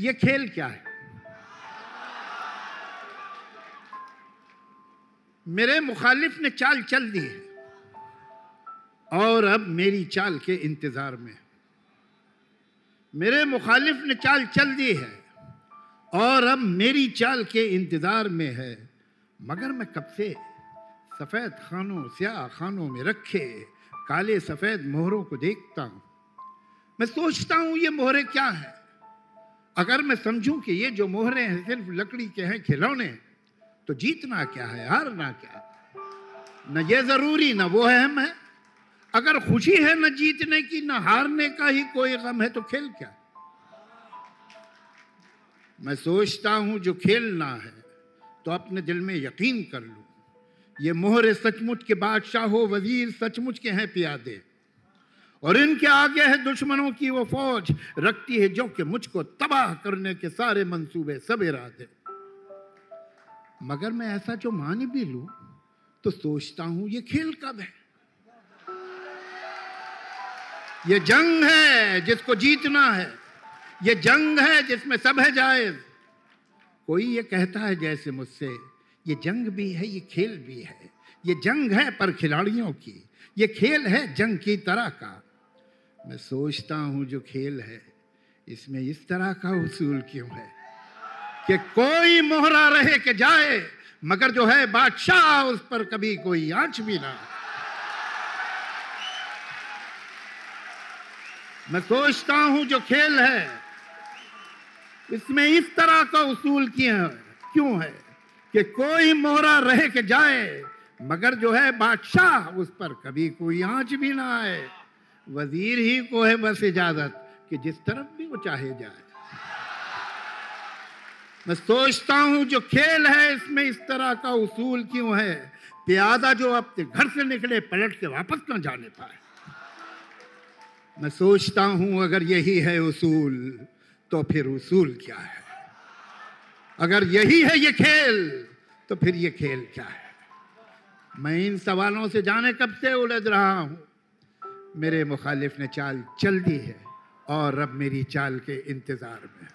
ये खेल क्या है? मेरे मुखालिफ ने चाल चल दी है। और अब मेरी चाल के इंतज़ार में। मेरे मुखालिफ ने चाल चल दी है। और अब मेरी चाल के इंतज़ार में है। मगर मैं कब से सफ़ेद खानों, स्याह खानों में रखे, काले सफ़ेद मोहरों को देखता हूँ। मैं सोचता हूँ ये मोहरे क्या हैं? अगर मैं समझूं कि ये जो मोहरे हैं, सिर्फ़ लकड़ी के हैं खिलौने तो जीतना क्या है, हारना क्या है? न ये ज़रूरी, न वो अहम है। अगर खुशी है न जीतने की, न हारने का ही कोई गम है तो खेल क्या? मैं सोचता हूँ, जो खेलना है तो अपने दिल में यकीन कर लूँ। ये मोहरे सचमुच के बादशाह हो, वज़ीर सचमुच के हैं प्यादे। और इनके आगे है दुश्मनों की वो फौज, रखती है जो कि मुझको तबाह करने के सारे मंसूबे सब इरादे। मगर मैं ऐसा जो मान भी लू तो सोचता हूँ ये खेल कब है? ये जंग है जिसको जीतना है, ये जंग है जिसमें सब है जायज़। कोई ये कहता है जैसे मुझसे, ये जंग भी है, ये खेल भी है, ये जंग है पर खिलाड़ियों की, ये खेल है जंग की तरह का मैं सोचता हूँ जो खेल है, इसमें इस तरह का उसूल क्यों है? कि कोई मोहरा रहे के जाए, मगर जो है बादशाह, उस पर कभी कोई आँच भी ना। मैं सोचता हूँ जो खेल है, इसमें इस तरह का उसूल क्यों क्यों है? कि कोई मोहरा रहे के जाए, मगर जो है बादशाह, उस पर कभी कोई आँच भी ना आए। वज़ीर ही को है बस इजाज़त कि जिस तरफ़ भी वो चाहे जाए। मैं सोचता हूँ जो खेल है, इसमें इस तरह का उसूल क्यों है? प्यादा जो अपने घर से निकले, पलट के वापस ना जाने पाए। मैं सोचता हूँ अगर यही है उसूल तो फिर उसूल क्या है? अगर यही है ये खेल तो फिर ये खेल क्या है? मैं इन सवालों से जाने कब से उलझ रहा हूँ? मेरे मुखालिफ ने चाल चल दी है और अब मेरी चाल के इंतज़ार में